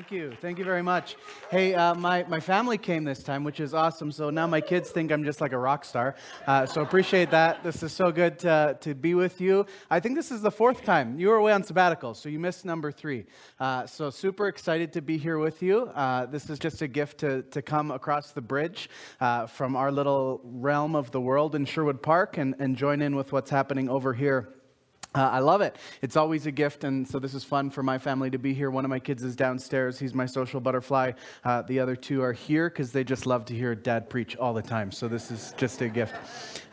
Thank you. Thank you very much. Hey, uh, my, my family came this time, which is awesome. So now my kids think I'm just like a rock star. Uh, so appreciate that. This is so good to, to be with you. I think this is the fourth time. You were away on sabbatical, so you missed number three. Uh, so super excited to be here with you. Uh, this is just a gift to, to come across the bridge uh, from our little realm of the world in Sherwood Park and, and join in with what's happening over here uh, I love it. It's always a gift, and so this is fun for my family to be here. One of my kids is downstairs. He's my social butterfly. Uh, the other two are here because they just love to hear dad preach all the time. So this is just a gift.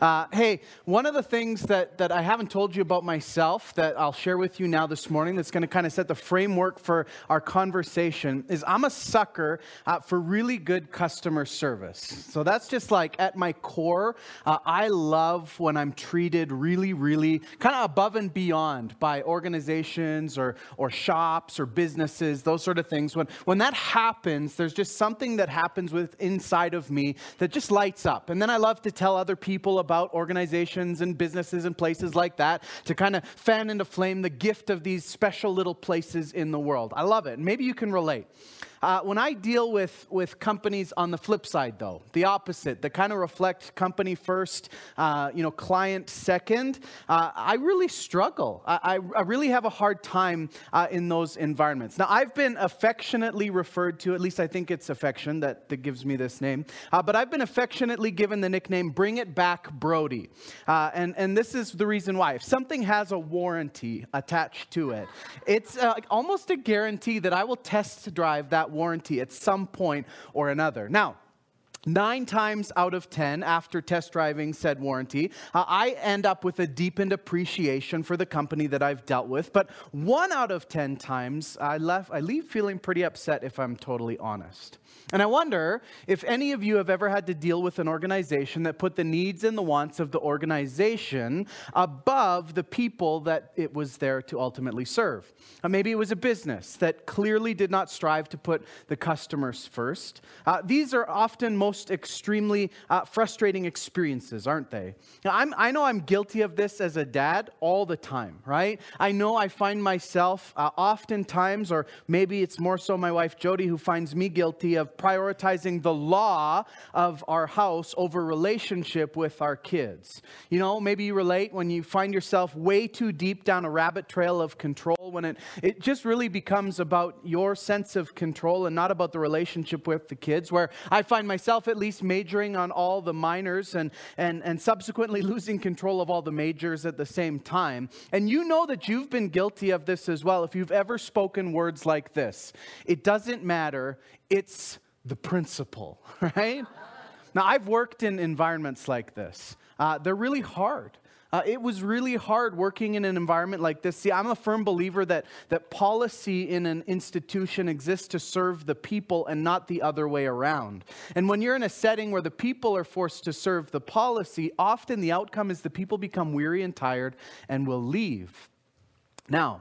Uh, hey, one of the things that, that I haven't told you about myself that I'll share with you now this morning that's going to kind of set the framework for our conversation is I'm a sucker uh, for really good customer service. So that's just like at my core. Uh, I love when I'm treated really, really kind of above and beyond by organizations or, or shops or businesses, those sort of things. When, when that happens, there's just something that happens with inside of me that just lights up. And then I love to tell other people about organizations and businesses and places like that to kind of fan into flame the gift of these special little places in the world. I love it. Maybe you can relate. Uh, when I deal with, with companies on the flip side, though, the opposite, that kind of reflect company first, uh, you know, client second, uh, I really struggle. I, I, really have a hard time uh, in those environments. Now, I've been affectionately referred to, at least I think it's affection that, that gives me this name, uh, but I've been affectionately given the nickname Bring It Back Brody. Uh, and, and this is the reason why. If something has a warranty attached to it, it's almost a guarantee that I will test drive that warranty at some point or another. Now, Nine times out of 10, after test driving said warranty, uh, I end up with a deepened appreciation for the company that I've dealt with. But one out of 10 times, I, left, I leave feeling pretty upset if I'm totally honest. And I wonder if any of you have ever had to deal with an organization that put the needs and the wants of the organization above the people that it was there to ultimately serve. Uh, maybe it was a business that clearly did not strive to put the customers first. Uh, these are often most extremely uh, frustrating experiences, aren't they? Now, i know I'm guilty of this as a dad all the time, right? I know I find myself uh, oftentimes, or maybe it's more so my wife Jody who finds me guilty of prioritizing the law of our house over relationship with our kids. You know, maybe you relate when you find yourself way too deep down a rabbit trail of control, when it, it just really becomes about your sense of control and not about the relationship with the kids, where I find myself at least majoring on all the minors and, and, and subsequently losing control of all the majors at the same time. And you know that you've been guilty of this as well if you've ever spoken words like this. It doesn't matter, it's the principle, right? now, I've worked in environments like this. Uh, they're really hard. Uh, it was really hard working in an environment like this. See, I'm a firm believer that, that policy in an institution exists to serve the people and not the other way around. And when you're in a setting where the people are forced to serve the policy, often the outcome is the people become weary and tired and will leave. Now,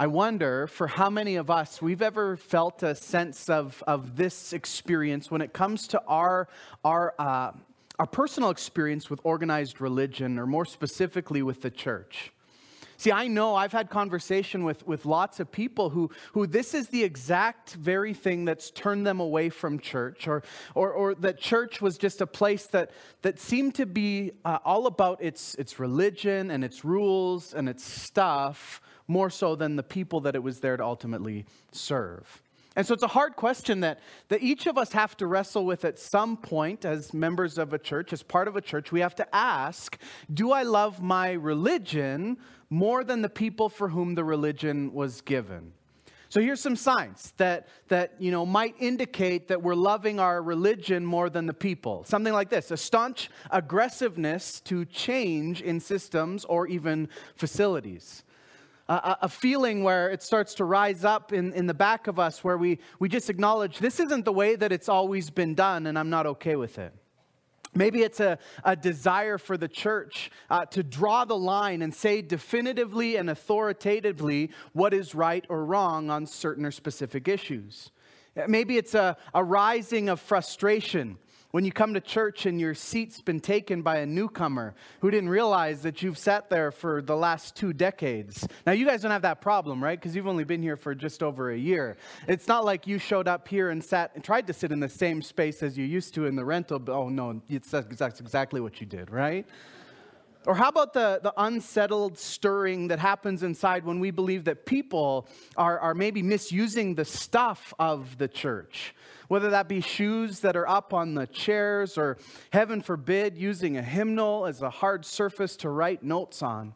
I wonder for how many of us we've ever felt a sense of, of this experience when it comes to our, our, uh, our personal experience with organized religion, or more specifically with the church. See, I know I've had conversation with, with lots of people who, who this is the exact very thing that's turned them away from church, or, or, or that church was just a place that, that seemed to be uh, all about its, its religion and its rules and its stuff, more so than the people that it was there to ultimately serve. And so it's a hard question that, that each of us have to wrestle with at some point as members of a church, as part of a church. We have to ask Do I love my religion more than the people for whom the religion was given? So here's some signs that, that you know, might indicate that we're loving our religion more than the people. Something like this a staunch aggressiveness to change in systems or even facilities a, a, feeling where it starts to rise up in, in the back of us where we, we just acknowledge this isn't the way that it's always been done and I'm not okay with it. Maybe it's a, a desire for the church uh, to draw the line and say definitively and authoritatively what is right or wrong on certain or specific issues. Maybe it's a, a rising of frustration when you come to church and your seat's been taken by a newcomer who didn't realize that you've sat there for the last two decades. Now, you guys don't have that problem, right? Because you've only been here for just over a year. It's not like you showed up here and sat and tried to sit in the same space as you used to in the rental. Oh, no, that's exactly what you did, right? Or how about the, the unsettled stirring that happens inside when we believe that people are, are maybe misusing the stuff of the church? Whether that be shoes that are up on the chairs, or heaven forbid, using a hymnal as a hard surface to write notes on.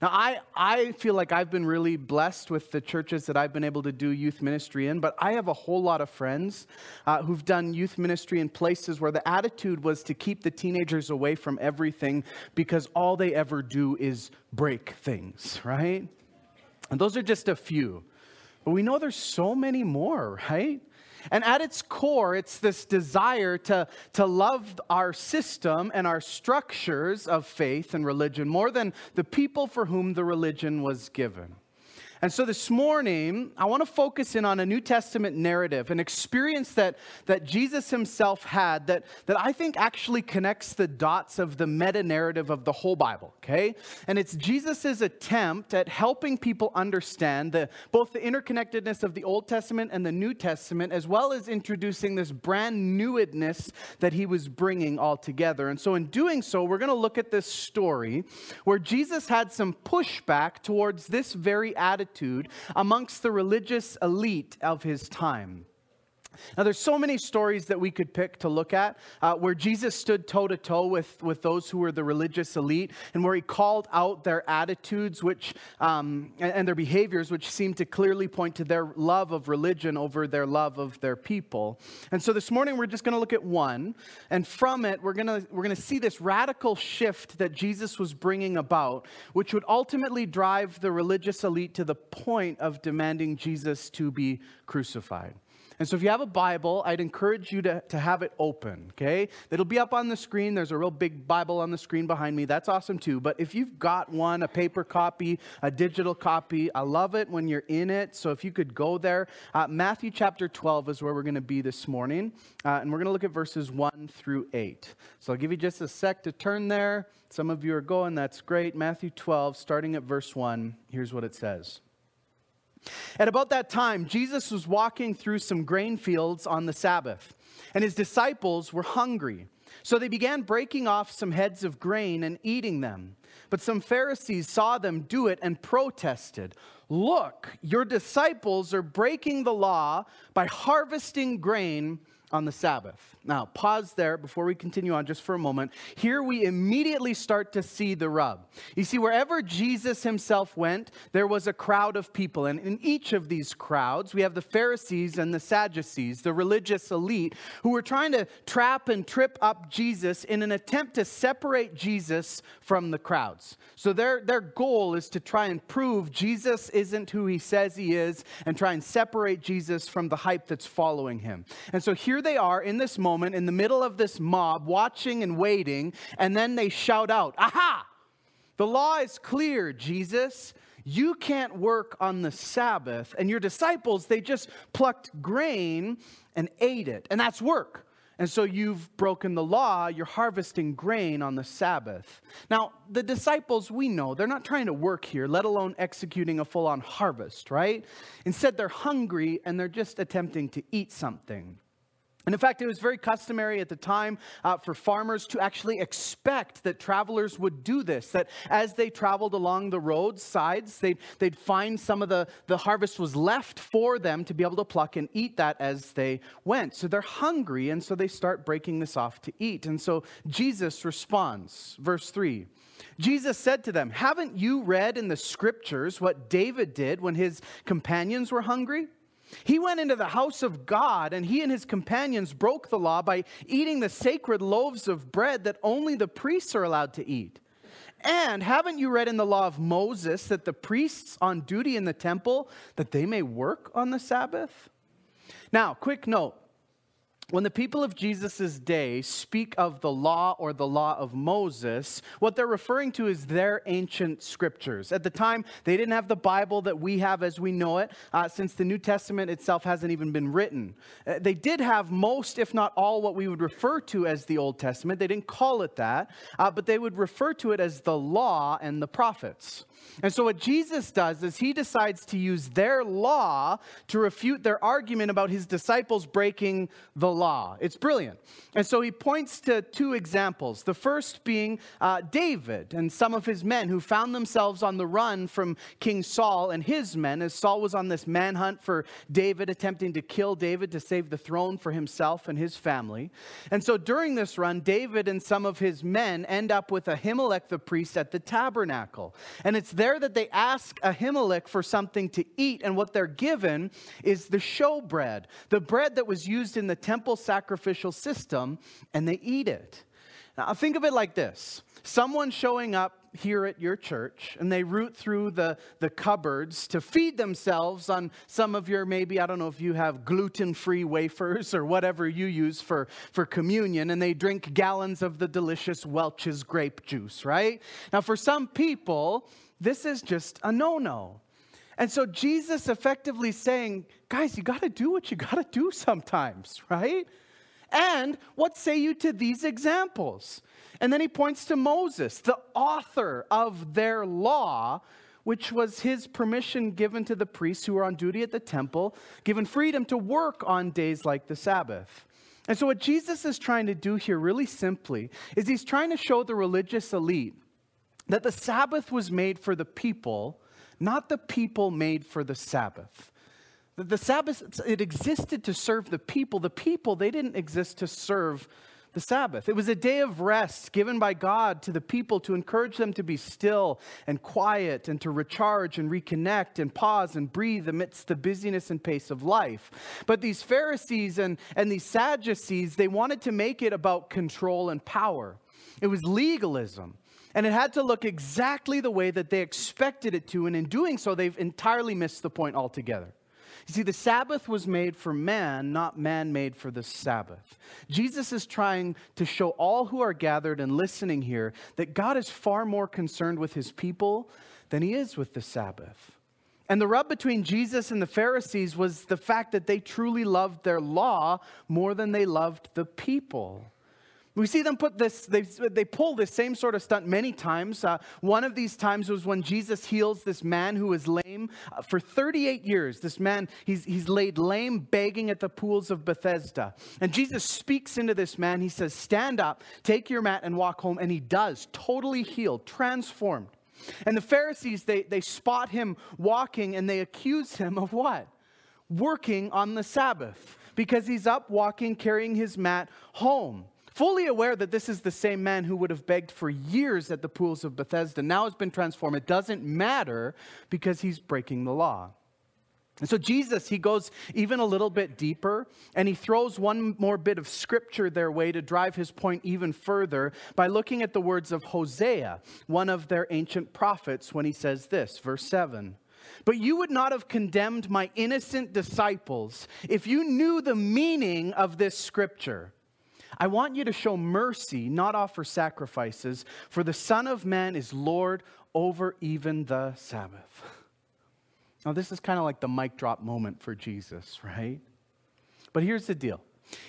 Now, I, I feel like I've been really blessed with the churches that I've been able to do youth ministry in, but I have a whole lot of friends uh, who've done youth ministry in places where the attitude was to keep the teenagers away from everything because all they ever do is break things, right? And those are just a few. But we know there's so many more, right? And at its core, it's this desire to, to love our system and our structures of faith and religion more than the people for whom the religion was given. And so this morning, I want to focus in on a New Testament narrative, an experience that, that Jesus himself had that, that I think actually connects the dots of the meta narrative of the whole Bible, okay? And it's Jesus' attempt at helping people understand the, both the interconnectedness of the Old Testament and the New Testament, as well as introducing this brand newedness that he was bringing all together. And so, in doing so, we're going to look at this story where Jesus had some pushback towards this very attitude attitude amongst the religious elite of his time. Now, there's so many stories that we could pick to look at uh, where Jesus stood toe to toe with, with those who were the religious elite and where he called out their attitudes which, um, and, and, their behaviors, which seemed to clearly point to their love of religion over their love of their people. And so this morning we're just going to look at one, and from it we're to we're to see this radical shift that Jesus was bringing about, which would ultimately drive the religious elite to the point of demanding Jesus to be crucified. And so if you have a Bible, I'd encourage you to, to have it open, okay? It'll be up on the screen. There's a real big Bible on the screen behind me. That's awesome too. But if you've got one, a paper copy, a digital copy, I love it when you're in it. So if you could go there. Uh, Matthew chapter 12 is where we're going to be this morning. Uh, and we're going to look at verses 1 through 8. So I'll give you just a sec to turn there. Some of you are going. That's great. Matthew 12, starting at verse 1. Here's what it says. At about that time, Jesus was walking through some grain fields on the Sabbath, and his disciples were hungry. So they began breaking off some heads of grain and eating them. But some Pharisees saw them do it and protested Look, your disciples are breaking the law by harvesting grain on the Sabbath. Now, pause there before we continue on just for a moment. Here we immediately start to see the rub. You see, wherever Jesus himself went, there was a crowd of people. And in each of these crowds, we have the Pharisees and the Sadducees, the religious elite, who were trying to trap and trip up Jesus in an attempt to separate Jesus from the crowds. So their, their goal is to try and prove Jesus isn't who he says he is and try and separate Jesus from the hype that's following him. And so here they are in this moment moment in the middle of this mob, watching and waiting, and then they shout out, Aha! The law is clear, Jesus. You can't work on the Sabbath. And your disciples, they just plucked grain and ate it. And that's work. And so you've broken the law. You're harvesting grain on the Sabbath. Now, the disciples, we know, they're not trying to work here, let alone executing a full on harvest, right? Instead, they're hungry and they're just attempting to eat something. And in fact, it was very customary at the time uh, for farmers to actually expect that travelers would do this, that as they traveled along the roadsides, they'd, they'd find some of the, the harvest was left for them to be able to pluck and eat that as they went. So they're hungry, and so they start breaking this off to eat. And so Jesus responds, verse 3. Jesus said to them, Haven't you read in the scriptures what David did when his companions were hungry? He went into the house of God and he and his companions broke the law by eating the sacred loaves of bread that only the priests are allowed to eat. And haven't you read in the law of Moses that the priests on duty in the temple that they may work on the Sabbath? Now, quick note. When the people of Jesus' day speak of the law or the law of Moses, what they're referring to is their ancient scriptures. At the time, they didn't have the Bible that we have as we know it, uh, since the New Testament itself hasn't even been written. Uh, they did have most, if not all, what we would refer to as the Old Testament. They didn't call it that, uh, but they would refer to it as the law and the prophets. And so, what Jesus does is he decides to use their law to refute their argument about his disciples breaking the law. It's brilliant. And so, he points to two examples. The first being uh, David and some of his men who found themselves on the run from King Saul and his men as Saul was on this manhunt for David, attempting to kill David to save the throne for himself and his family. And so, during this run, David and some of his men end up with Ahimelech the priest at the tabernacle. And it's there that they ask Ahimelech for something to eat, and what they're given is the showbread, the bread that was used in the temple sacrificial system, and they eat it. Now, think of it like this someone showing up here at your church and they root through the, the cupboards to feed themselves on some of your maybe i don't know if you have gluten-free wafers or whatever you use for, for communion and they drink gallons of the delicious welch's grape juice right now for some people this is just a no no. And so Jesus effectively saying, guys, you got to do what you got to do sometimes, right? And what say you to these examples? And then he points to Moses, the author of their law, which was his permission given to the priests who were on duty at the temple, given freedom to work on days like the Sabbath. And so, what Jesus is trying to do here, really simply, is he's trying to show the religious elite that the Sabbath was made for the people, not the people made for the Sabbath. That the Sabbath, it existed to serve the people. The people, they didn't exist to serve the Sabbath. It was a day of rest given by God to the people to encourage them to be still and quiet and to recharge and reconnect and pause and breathe amidst the busyness and pace of life. But these Pharisees and, and these Sadducees, they wanted to make it about control and power. It was legalism. And it had to look exactly the way that they expected it to. And in doing so, they've entirely missed the point altogether. You see, the Sabbath was made for man, not man made for the Sabbath. Jesus is trying to show all who are gathered and listening here that God is far more concerned with his people than he is with the Sabbath. And the rub between Jesus and the Pharisees was the fact that they truly loved their law more than they loved the people. We see them put this, they, they pull this same sort of stunt many times. Uh, one of these times was when Jesus heals this man who was lame uh, for 38 years. This man, he's, he's laid lame, begging at the pools of Bethesda. And Jesus speaks into this man. He says, Stand up, take your mat, and walk home. And he does, totally healed, transformed. And the Pharisees, they, they spot him walking and they accuse him of what? Working on the Sabbath because he's up walking, carrying his mat home fully aware that this is the same man who would have begged for years at the pools of Bethesda, now has been transformed. It doesn't matter because he's breaking the law. And so Jesus, he goes even a little bit deeper and he throws one more bit of scripture their way to drive his point even further by looking at the words of Hosea, one of their ancient prophets, when he says this, verse 7. But you would not have condemned my innocent disciples if you knew the meaning of this scripture. I want you to show mercy, not offer sacrifices, for the Son of Man is Lord over even the Sabbath. Now, this is kind of like the mic drop moment for Jesus, right? But here's the deal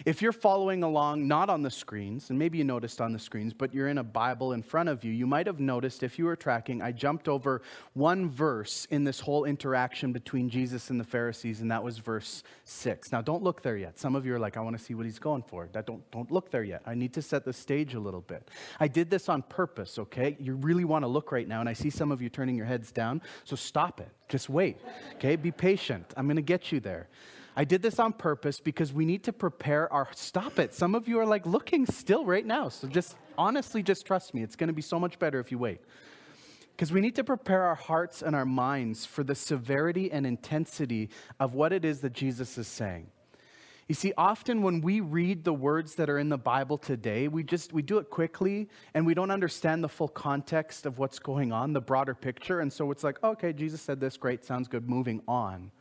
if you're following along, not on the screens, and maybe you noticed on the screens, but you're in a Bible in front of you, you might have noticed if you were tracking, I jumped over one verse in this whole interaction between Jesus and the Pharisees, and that was verse six. Now, don't look there yet. Some of you are like, I want to see what he's going for. That don't, don't look there yet. I need to set the stage a little bit. I did this on purpose, okay? You really want to look right now, and I see some of you turning your heads down, so stop it. Just wait, okay? Be patient. I'm going to get you there. I did this on purpose because we need to prepare our. Stop it. Some of you are like looking still right now. So just honestly, just trust me. It's going to be so much better if you wait. Because we need to prepare our hearts and our minds for the severity and intensity of what it is that Jesus is saying. You see, often when we read the words that are in the Bible today, we just we do it quickly and we don't understand the full context of what's going on, the broader picture. And so it's like, okay, Jesus said this, great, sounds good, moving on.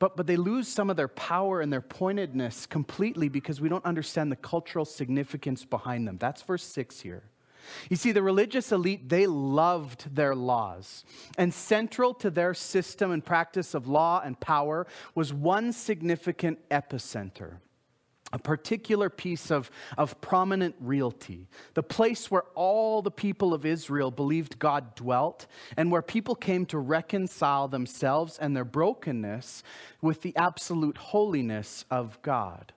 But, but they lose some of their power and their pointedness completely because we don't understand the cultural significance behind them. That's verse 6 here. You see, the religious elite, they loved their laws. And central to their system and practice of law and power was one significant epicenter a particular piece of, of prominent realty, the place where all the people of Israel believed God dwelt, and where people came to reconcile themselves and their brokenness with the absolute holiness of God.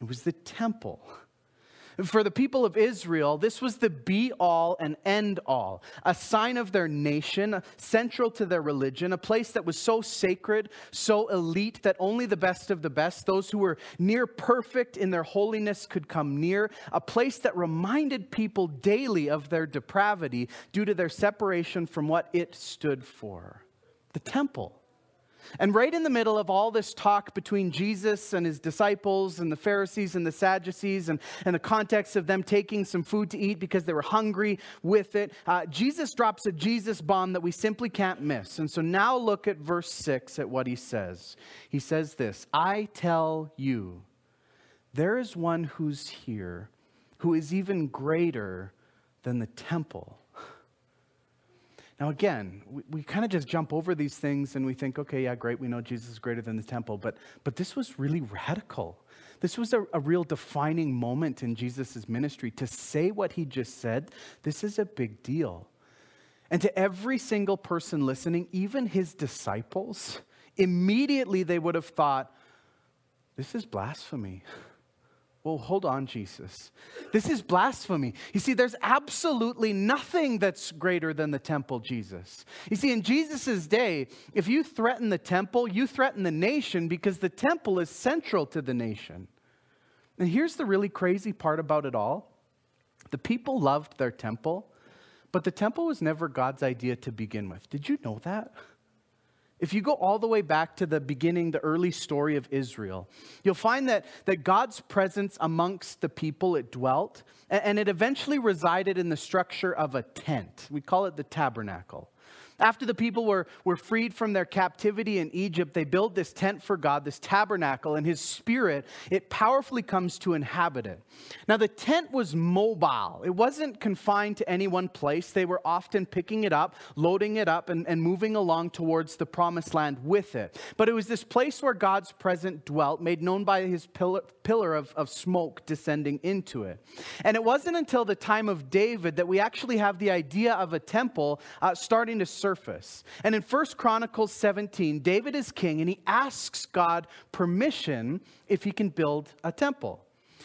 It was the temple. For the people of Israel, this was the be all and end all, a sign of their nation, central to their religion, a place that was so sacred, so elite that only the best of the best, those who were near perfect in their holiness, could come near, a place that reminded people daily of their depravity due to their separation from what it stood for the temple. And right in the middle of all this talk between Jesus and his disciples and the Pharisees and the Sadducees and, and the context of them taking some food to eat because they were hungry with it, uh, Jesus drops a Jesus bomb that we simply can't miss. And so now look at verse 6 at what he says. He says this I tell you, there is one who's here who is even greater than the temple. Now, again, we, we kind of just jump over these things and we think, okay, yeah, great, we know Jesus is greater than the temple, but, but this was really radical. This was a, a real defining moment in Jesus' ministry. To say what he just said, this is a big deal. And to every single person listening, even his disciples, immediately they would have thought, this is blasphemy. Well, hold on, Jesus. This is blasphemy. You see, there's absolutely nothing that's greater than the temple, Jesus. You see, in Jesus' day, if you threaten the temple, you threaten the nation because the temple is central to the nation. And here's the really crazy part about it all the people loved their temple, but the temple was never God's idea to begin with. Did you know that? If you go all the way back to the beginning, the early story of Israel, you'll find that, that God's presence amongst the people it dwelt, and it eventually resided in the structure of a tent. We call it the tabernacle. After the people were, were freed from their captivity in Egypt, they built this tent for God, this tabernacle, and his spirit, it powerfully comes to inhabit it. Now, the tent was mobile, it wasn't confined to any one place. They were often picking it up, loading it up, and, and moving along towards the promised land with it. But it was this place where God's presence dwelt, made known by his pillar, pillar of, of smoke descending into it. And it wasn't until the time of David that we actually have the idea of a temple uh, starting to surface. And in 1 Chronicles 17, David is king and he asks God permission if he can build a temple.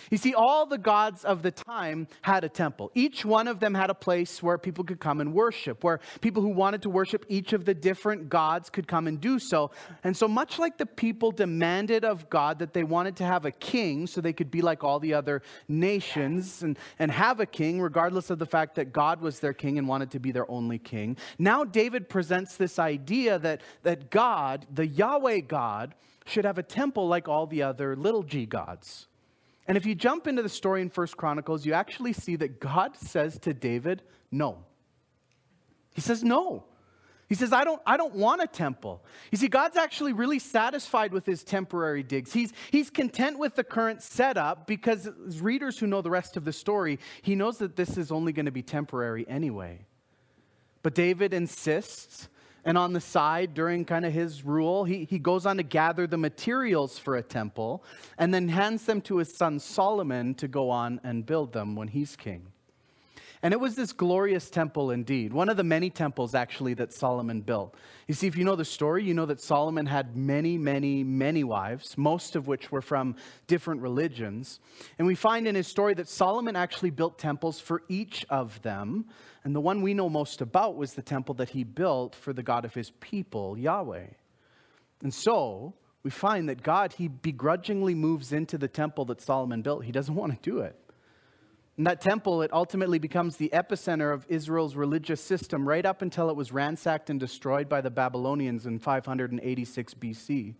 You see, all the gods of the time had a temple. Each one of them had a place where people could come and worship, where people who wanted to worship each of the different gods could come and do so. And so, much like the people demanded of God that they wanted to have a king so they could be like all the other nations and, and have a king, regardless of the fact that God was their king and wanted to be their only king, now David presents this idea that, that God, the Yahweh God, should have a temple like all the other little g gods. And if you jump into the story in First Chronicles, you actually see that God says to David, no. He says, no. He says, I don't, I don't want a temple. You see, God's actually really satisfied with his temporary digs. He's, he's content with the current setup because, readers who know the rest of the story, he knows that this is only going to be temporary anyway. But David insists and on the side, during kind of his rule, he, he goes on to gather the materials for a temple and then hands them to his son Solomon to go on and build them when he's king. And it was this glorious temple indeed, one of the many temples actually that Solomon built. You see, if you know the story, you know that Solomon had many, many, many wives, most of which were from different religions. And we find in his story that Solomon actually built temples for each of them. And the one we know most about was the temple that he built for the God of his people, Yahweh. And so, we find that God, he begrudgingly moves into the temple that Solomon built. He doesn't want to do it. And that temple, it ultimately becomes the epicenter of Israel's religious system right up until it was ransacked and destroyed by the Babylonians in 586 BC.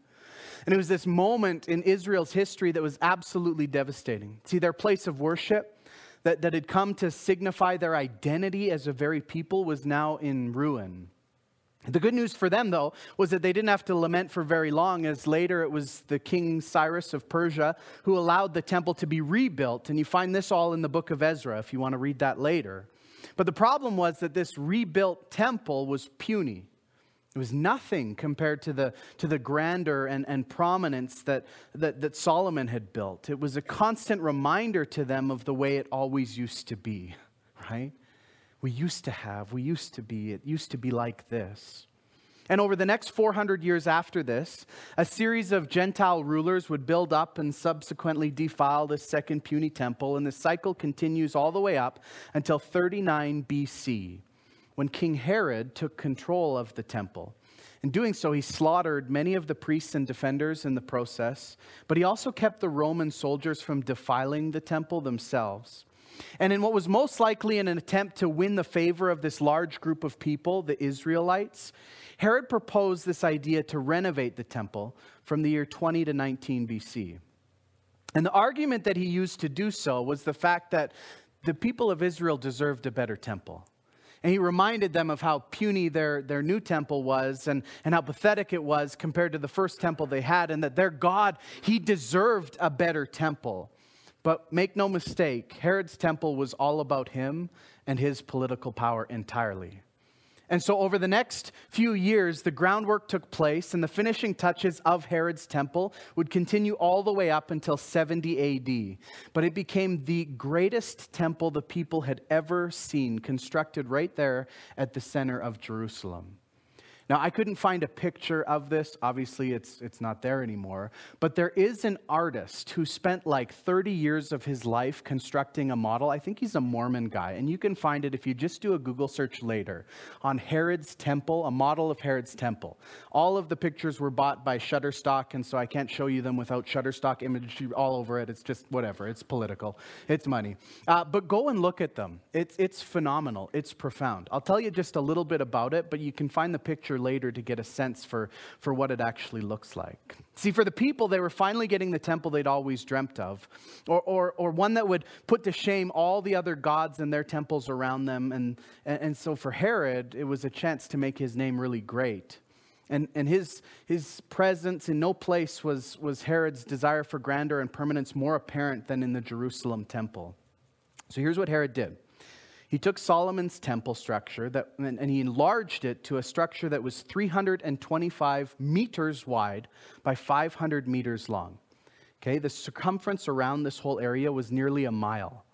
And it was this moment in Israel's history that was absolutely devastating. See, their place of worship that, that had come to signify their identity as a very people was now in ruin. The good news for them, though, was that they didn't have to lament for very long, as later it was the king Cyrus of Persia who allowed the temple to be rebuilt. And you find this all in the book of Ezra if you want to read that later. But the problem was that this rebuilt temple was puny. It was nothing compared to the, to the grandeur and, and prominence that, that, that Solomon had built. It was a constant reminder to them of the way it always used to be, right? We used to have, we used to be, it used to be like this. And over the next 400 years after this, a series of Gentile rulers would build up and subsequently defile this second puny temple, and the cycle continues all the way up until 39 BC, when King Herod took control of the temple. In doing so, he slaughtered many of the priests and defenders in the process, but he also kept the Roman soldiers from defiling the temple themselves. And in what was most likely an attempt to win the favor of this large group of people, the Israelites, Herod proposed this idea to renovate the temple from the year 20 to 19 BC. And the argument that he used to do so was the fact that the people of Israel deserved a better temple. And he reminded them of how puny their, their new temple was and, and how pathetic it was compared to the first temple they had, and that their God, he deserved a better temple. But make no mistake, Herod's temple was all about him and his political power entirely. And so, over the next few years, the groundwork took place, and the finishing touches of Herod's temple would continue all the way up until 70 AD. But it became the greatest temple the people had ever seen, constructed right there at the center of Jerusalem. Now, I couldn't find a picture of this. Obviously, it's, it's not there anymore. But there is an artist who spent like 30 years of his life constructing a model. I think he's a Mormon guy. And you can find it if you just do a Google search later on Herod's Temple, a model of Herod's Temple. All of the pictures were bought by Shutterstock, and so I can't show you them without Shutterstock imagery all over it. It's just whatever. It's political, it's money. Uh, but go and look at them. It's, it's phenomenal, it's profound. I'll tell you just a little bit about it, but you can find the picture later to get a sense for, for what it actually looks like. See, for the people, they were finally getting the temple they'd always dreamt of, or, or, or one that would put to shame all the other gods and their temples around them. And, and, and so for Herod, it was a chance to make his name really great. And, and his, his presence in no place was, was Herod's desire for grandeur and permanence more apparent than in the Jerusalem temple. So here's what Herod did he took Solomon's temple structure that, and, he enlarged it to a structure that was 325 meters wide by 500 meters long. Okay, the circumference around this whole area was nearly a mile.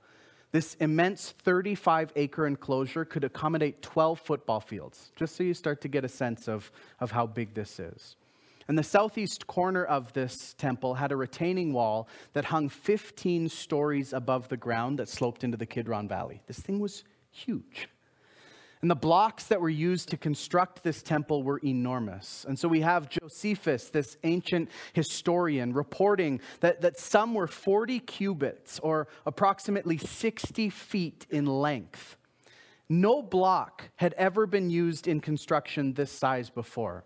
This immense 35 acre enclosure could accommodate 12 football fields, just so you start to get a sense of, of how big this is. And the southeast corner of this temple had a retaining wall that hung 15 stories above the ground that sloped into the Kidron Valley. This thing was huge. And the blocks that were used to construct this temple were enormous. And so we have Josephus, this ancient historian, reporting that, that some were 40 cubits or approximately 60 feet in length. No block had ever been used in construction this size before.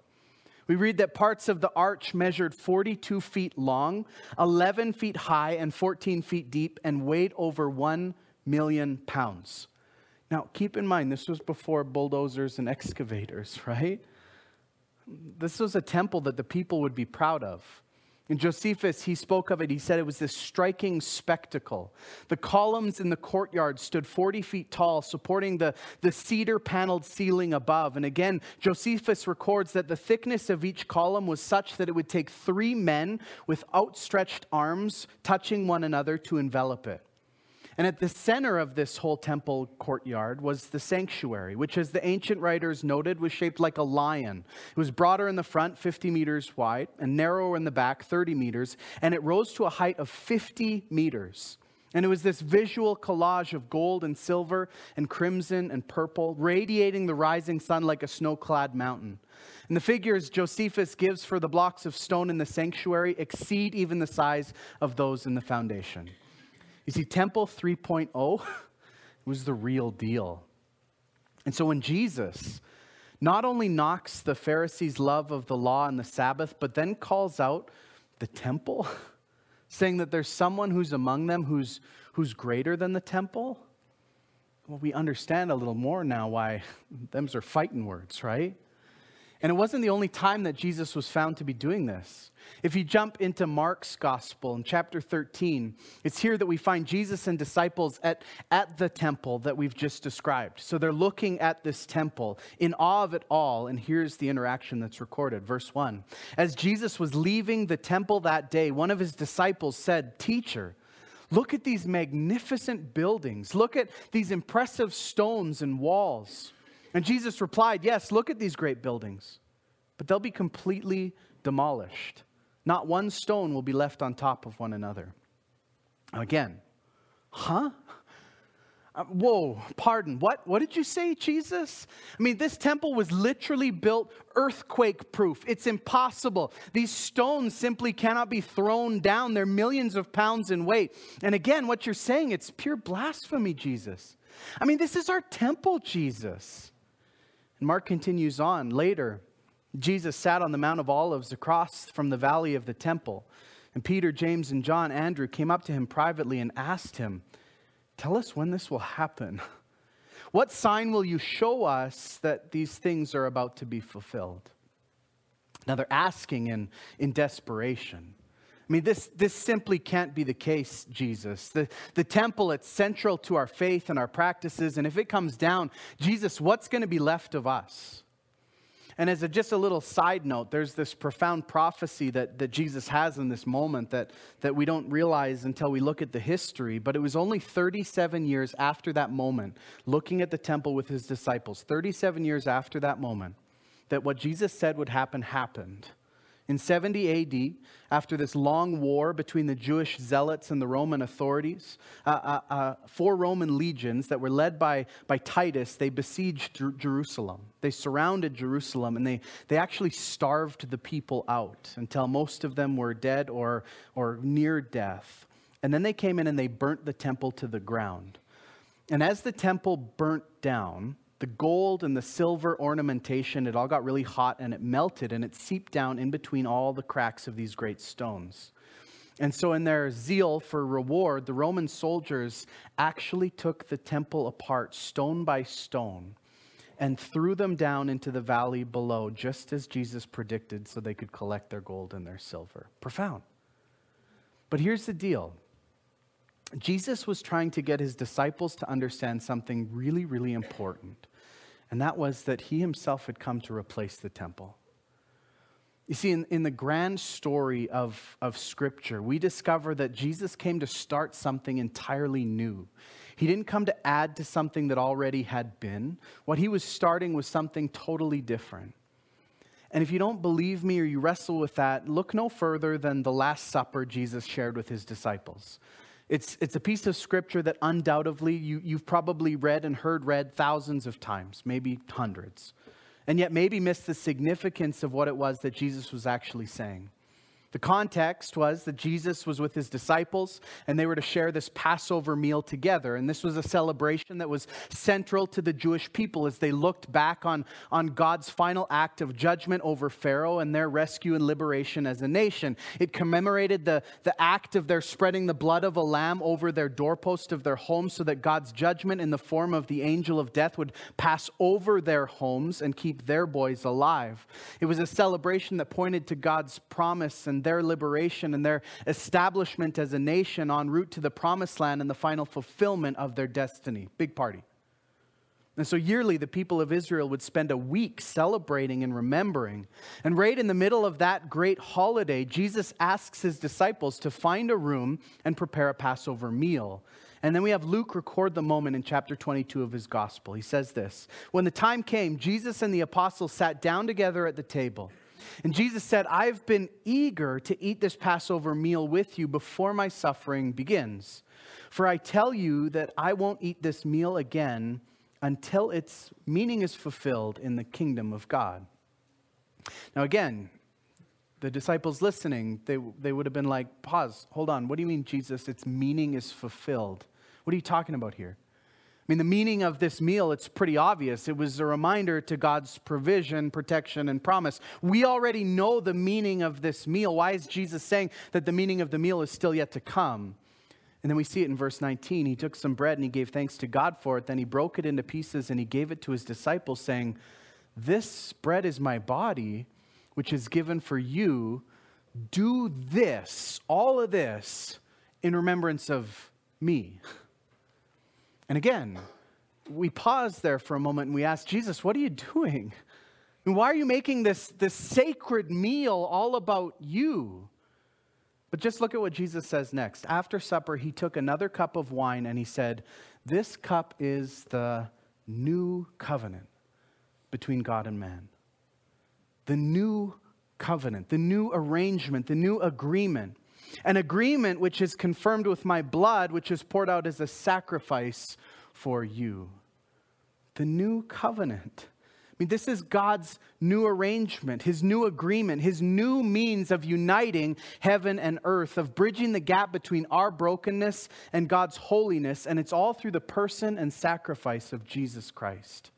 We read that parts of the arch measured 42 feet long, 11 feet high, and 14 feet deep, and weighed over 1 million pounds. Now, keep in mind, this was before bulldozers and excavators, right? This was a temple that the people would be proud of. In Josephus, he spoke of it. He said it was this striking spectacle. The columns in the courtyard stood 40 feet tall, supporting the, the cedar paneled ceiling above. And again, Josephus records that the thickness of each column was such that it would take three men with outstretched arms touching one another to envelop it. And at the center of this whole temple courtyard was the sanctuary, which, as the ancient writers noted, was shaped like a lion. It was broader in the front, 50 meters wide, and narrower in the back, 30 meters, and it rose to a height of 50 meters. And it was this visual collage of gold and silver and crimson and purple, radiating the rising sun like a snow clad mountain. And the figures Josephus gives for the blocks of stone in the sanctuary exceed even the size of those in the foundation. You see, Temple 3.0 was the real deal. And so when Jesus not only knocks the Pharisees' love of the law and the Sabbath, but then calls out the temple, saying that there's someone who's among them who's, who's greater than the temple, well, we understand a little more now why them's are fighting words, right? And it wasn't the only time that Jesus was found to be doing this. If you jump into Mark's gospel in chapter 13, it's here that we find Jesus and disciples at, at the temple that we've just described. So they're looking at this temple in awe of it all. And here's the interaction that's recorded. Verse 1 As Jesus was leaving the temple that day, one of his disciples said, Teacher, look at these magnificent buildings, look at these impressive stones and walls. And Jesus replied, Yes, look at these great buildings, but they'll be completely demolished. Not one stone will be left on top of one another. Again, huh? Uh, whoa, pardon. What? What did you say, Jesus? I mean, this temple was literally built earthquake proof. It's impossible. These stones simply cannot be thrown down. They're millions of pounds in weight. And again, what you're saying, it's pure blasphemy, Jesus. I mean, this is our temple, Jesus. And Mark continues on later. Jesus sat on the Mount of Olives across from the valley of the temple. And Peter, James, and John, Andrew came up to him privately and asked him, Tell us when this will happen. What sign will you show us that these things are about to be fulfilled? Now they're asking in, in desperation. I mean, this, this simply can't be the case, Jesus. The, the temple, it's central to our faith and our practices. And if it comes down, Jesus, what's going to be left of us? And as a, just a little side note, there's this profound prophecy that, that Jesus has in this moment that, that we don't realize until we look at the history. But it was only 37 years after that moment, looking at the temple with his disciples, 37 years after that moment, that what Jesus said would happen happened. In 70 AD, after this long war between the Jewish zealots and the Roman authorities, uh, uh, uh, four Roman legions that were led by, by Titus, they besieged Jer- Jerusalem. They surrounded Jerusalem and they, they actually starved the people out until most of them were dead or, or near death. And then they came in and they burnt the temple to the ground. And as the temple burnt down, the gold and the silver ornamentation, it all got really hot and it melted and it seeped down in between all the cracks of these great stones. And so, in their zeal for reward, the Roman soldiers actually took the temple apart stone by stone and threw them down into the valley below, just as Jesus predicted, so they could collect their gold and their silver. Profound. But here's the deal Jesus was trying to get his disciples to understand something really, really important and that was that he himself had come to replace the temple. You see, in, in the grand story of, of Scripture, we discover that Jesus came to start something entirely new. He didn't come to add to something that already had been. What he was starting was something totally different. And if you don't believe me or you wrestle with that, look no further than the Last Supper Jesus shared with his disciples. It's, it's a piece of scripture that undoubtedly you, you've probably read and heard read thousands of times, maybe hundreds, and yet maybe missed the significance of what it was that Jesus was actually saying. The context was that Jesus was with his disciples and they were to share this Passover meal together. And this was a celebration that was central to the Jewish people as they looked back on, on God's final act of judgment over Pharaoh and their rescue and liberation as a nation. It commemorated the, the act of their spreading the blood of a lamb over their doorpost of their homes so that God's judgment in the form of the angel of death would pass over their homes and keep their boys alive. It was a celebration that pointed to God's promise and their liberation and their establishment as a nation en route to the promised land and the final fulfillment of their destiny. Big party. And so yearly, the people of Israel would spend a week celebrating and remembering. And right in the middle of that great holiday, Jesus asks his disciples to find a room and prepare a Passover meal. And then we have Luke record the moment in chapter 22 of his gospel. He says this When the time came, Jesus and the apostles sat down together at the table. And Jesus said, I've been eager to eat this Passover meal with you before my suffering begins. For I tell you that I won't eat this meal again until its meaning is fulfilled in the kingdom of God. Now, again, the disciples listening, they, they would have been like, pause, hold on. What do you mean, Jesus? Its meaning is fulfilled. What are you talking about here? I mean, the meaning of this meal, it's pretty obvious. It was a reminder to God's provision, protection, and promise. We already know the meaning of this meal. Why is Jesus saying that the meaning of the meal is still yet to come? And then we see it in verse 19. He took some bread and he gave thanks to God for it. Then he broke it into pieces and he gave it to his disciples, saying, This bread is my body, which is given for you. Do this, all of this, in remembrance of me. And again, we pause there for a moment and we ask Jesus, What are you doing? And why are you making this, this sacred meal all about you? But just look at what Jesus says next. After supper, he took another cup of wine and he said, This cup is the new covenant between God and man. The new covenant, the new arrangement, the new agreement. An agreement which is confirmed with my blood, which is poured out as a sacrifice for you. The new covenant I mean, this is God's new arrangement, his new agreement, his new means of uniting heaven and earth, of bridging the gap between our brokenness and God's holiness. And it's all through the person and sacrifice of Jesus Christ.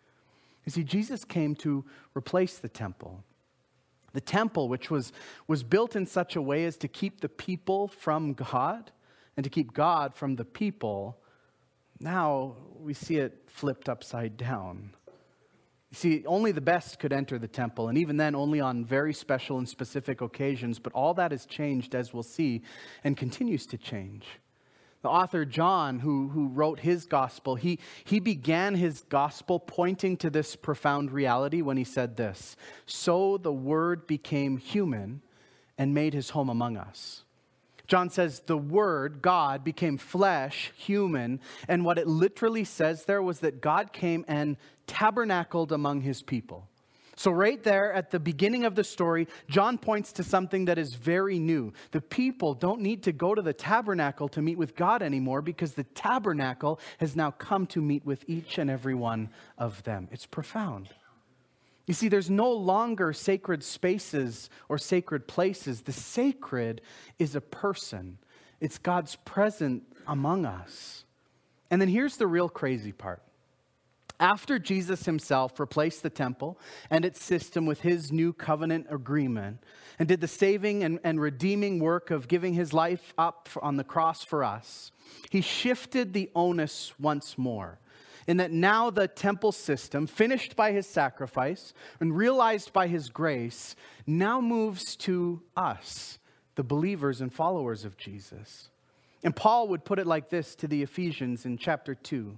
You see, Jesus came to replace the temple. The temple, which was, was built in such a way as to keep the people from God and to keep God from the people, now we see it flipped upside down. You see, only the best could enter the temple, and even then, only on very special and specific occasions. But all that has changed, as we'll see, and continues to change. The author John, who, who wrote his gospel, he, he began his gospel pointing to this profound reality when he said this So the Word became human and made his home among us. John says the Word, God, became flesh, human, and what it literally says there was that God came and tabernacled among his people. So, right there at the beginning of the story, John points to something that is very new. The people don't need to go to the tabernacle to meet with God anymore because the tabernacle has now come to meet with each and every one of them. It's profound. You see, there's no longer sacred spaces or sacred places. The sacred is a person, it's God's present among us. And then here's the real crazy part. After Jesus himself replaced the temple and its system with his new covenant agreement and did the saving and, and redeeming work of giving his life up on the cross for us, he shifted the onus once more in that now the temple system, finished by his sacrifice and realized by his grace, now moves to us, the believers and followers of Jesus. And Paul would put it like this to the Ephesians in chapter 2.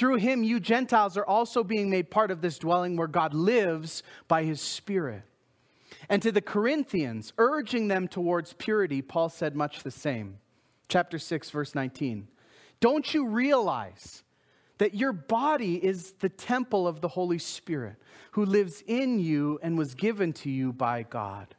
Through him, you Gentiles are also being made part of this dwelling where God lives by his Spirit. And to the Corinthians, urging them towards purity, Paul said much the same. Chapter 6, verse 19. Don't you realize that your body is the temple of the Holy Spirit who lives in you and was given to you by God?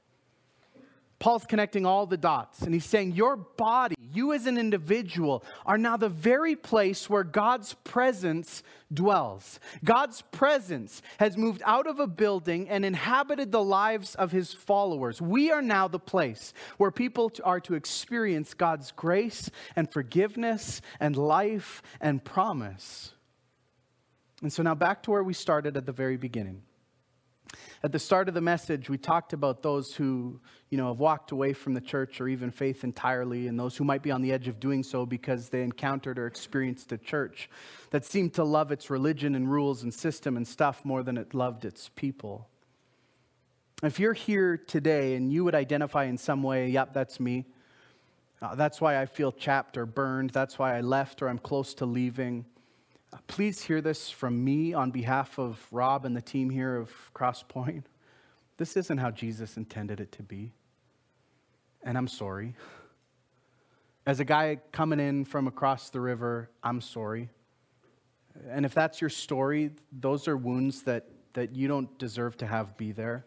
Paul's connecting all the dots and he's saying, Your body, you as an individual, are now the very place where God's presence dwells. God's presence has moved out of a building and inhabited the lives of his followers. We are now the place where people are to experience God's grace and forgiveness and life and promise. And so now back to where we started at the very beginning. At the start of the message, we talked about those who, you know, have walked away from the church or even faith entirely, and those who might be on the edge of doing so because they encountered or experienced a church that seemed to love its religion and rules and system and stuff more than it loved its people. If you're here today and you would identify in some way, yep, that's me. Uh, that's why I feel chapped or burned. That's why I left or I'm close to leaving. Please hear this from me on behalf of Rob and the team here of Crosspoint. This isn't how Jesus intended it to be. And I'm sorry. As a guy coming in from across the river, I'm sorry. And if that's your story, those are wounds that, that you don't deserve to have be there.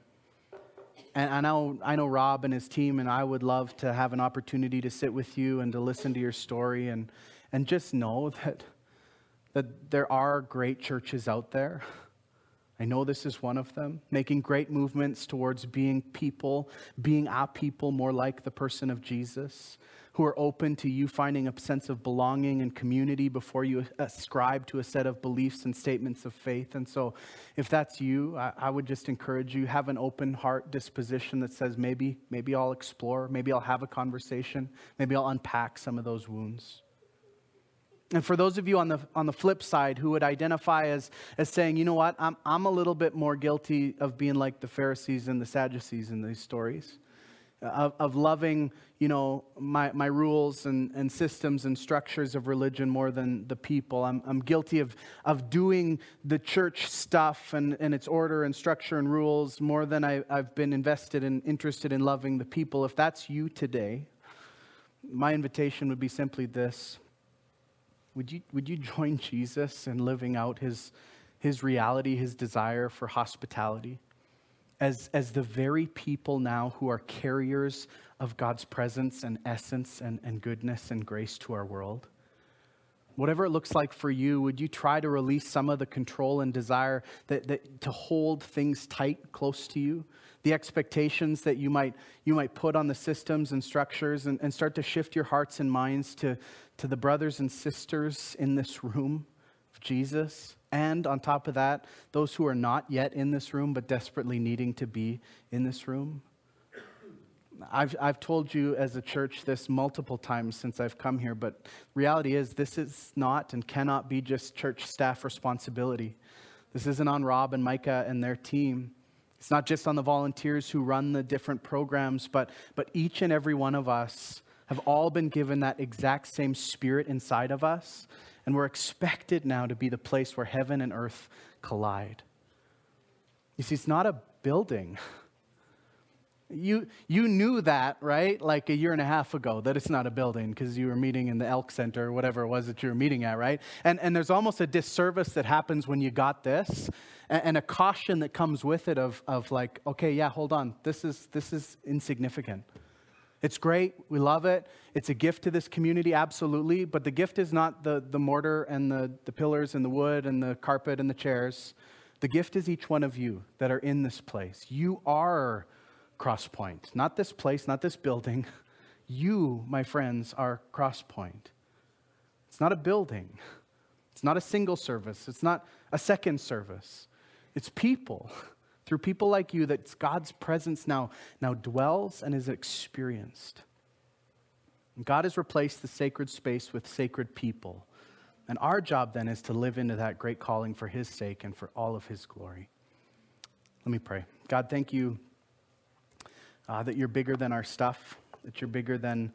And I know, I know Rob and his team, and I would love to have an opportunity to sit with you and to listen to your story and, and just know that that there are great churches out there. I know this is one of them, making great movements towards being people, being a people more like the person of Jesus, who are open to you finding a sense of belonging and community before you ascribe to a set of beliefs and statements of faith. And so, if that's you, I, I would just encourage you have an open heart disposition that says maybe, maybe I'll explore, maybe I'll have a conversation, maybe I'll unpack some of those wounds. And for those of you on the, on the flip side who would identify as, as saying, you know what, I'm, I'm a little bit more guilty of being like the Pharisees and the Sadducees in these stories, of, of loving, you know, my, my rules and, and systems and structures of religion more than the people. I'm, I'm guilty of, of doing the church stuff and, and its order and structure and rules more than I, I've been invested and interested in loving the people. If that's you today, my invitation would be simply this would you, would you join Jesus in living out his, his reality, his desire for hospitality? As, as the very people now who are carriers of God's presence and essence and, and goodness and grace to our world? Whatever it looks like for you, would you try to release some of the control and desire that, that, to hold things tight close to you? The expectations that you might, you might put on the systems and structures and, and start to shift your hearts and minds to, to the brothers and sisters in this room of Jesus. And on top of that, those who are not yet in this room but desperately needing to be in this room. I've, I've told you as a church this multiple times since I've come here, but reality is this is not and cannot be just church staff responsibility. This isn't on Rob and Micah and their team. It's not just on the volunteers who run the different programs, but, but each and every one of us have all been given that exact same spirit inside of us, and we're expected now to be the place where heaven and earth collide. You see, it's not a building. You, you knew that, right? Like a year and a half ago, that it's not a building because you were meeting in the Elk Center or whatever it was that you were meeting at, right? And, and there's almost a disservice that happens when you got this and, and a caution that comes with it of, of like, okay, yeah, hold on, this is, this is insignificant. It's great. We love it. It's a gift to this community, absolutely. But the gift is not the, the mortar and the, the pillars and the wood and the carpet and the chairs. The gift is each one of you that are in this place. You are Crosspoint. Not this place, not this building. You, my friends, are Crosspoint. It's not a building. It's not a single service. It's not a second service. It's people. Through people like you that God's presence now, now dwells and is experienced. God has replaced the sacred space with sacred people. And our job then is to live into that great calling for His sake and for all of His glory. Let me pray. God, thank you uh, that you're bigger than our stuff, that you're bigger than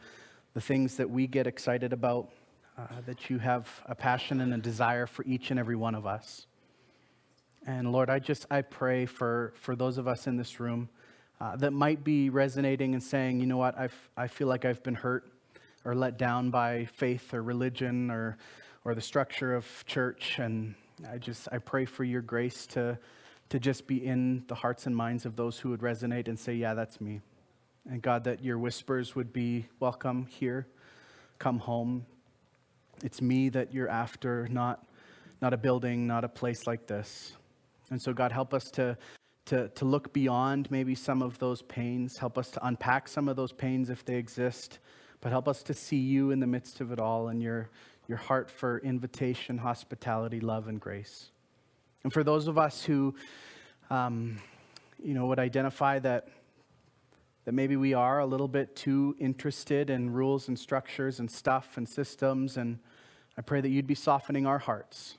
the things that we get excited about, uh, that you have a passion and a desire for each and every one of us. And Lord, I just, I pray for, for those of us in this room uh, that might be resonating and saying, you know what, I've, I feel like I've been hurt or let down by faith or religion or, or the structure of church. And I just, I pray for your grace to, to just be in the hearts and minds of those who would resonate and say, Yeah, that's me. And God, that your whispers would be welcome here, come home. It's me that you're after, not, not a building, not a place like this. And so, God, help us to, to, to look beyond maybe some of those pains. Help us to unpack some of those pains if they exist. But help us to see you in the midst of it all and your, your heart for invitation, hospitality, love, and grace. And for those of us who, um, you know, would identify that, that maybe we are a little bit too interested in rules and structures and stuff and systems, and I pray that you'd be softening our hearts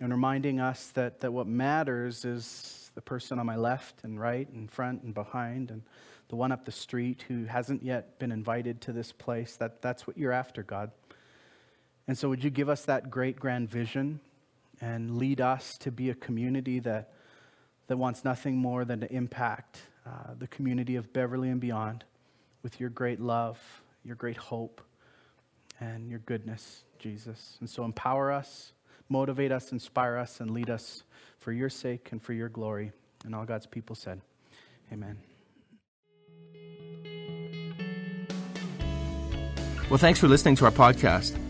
and reminding us that, that what matters is the person on my left and right and front and behind and the one up the street who hasn't yet been invited to this place. That, that's what you're after, God. And so, would you give us that great grand vision and lead us to be a community that, that wants nothing more than to impact uh, the community of Beverly and beyond with your great love, your great hope, and your goodness, Jesus. And so empower us, motivate us, inspire us, and lead us for your sake and for your glory. And all God's people said, Amen. Well, thanks for listening to our podcast.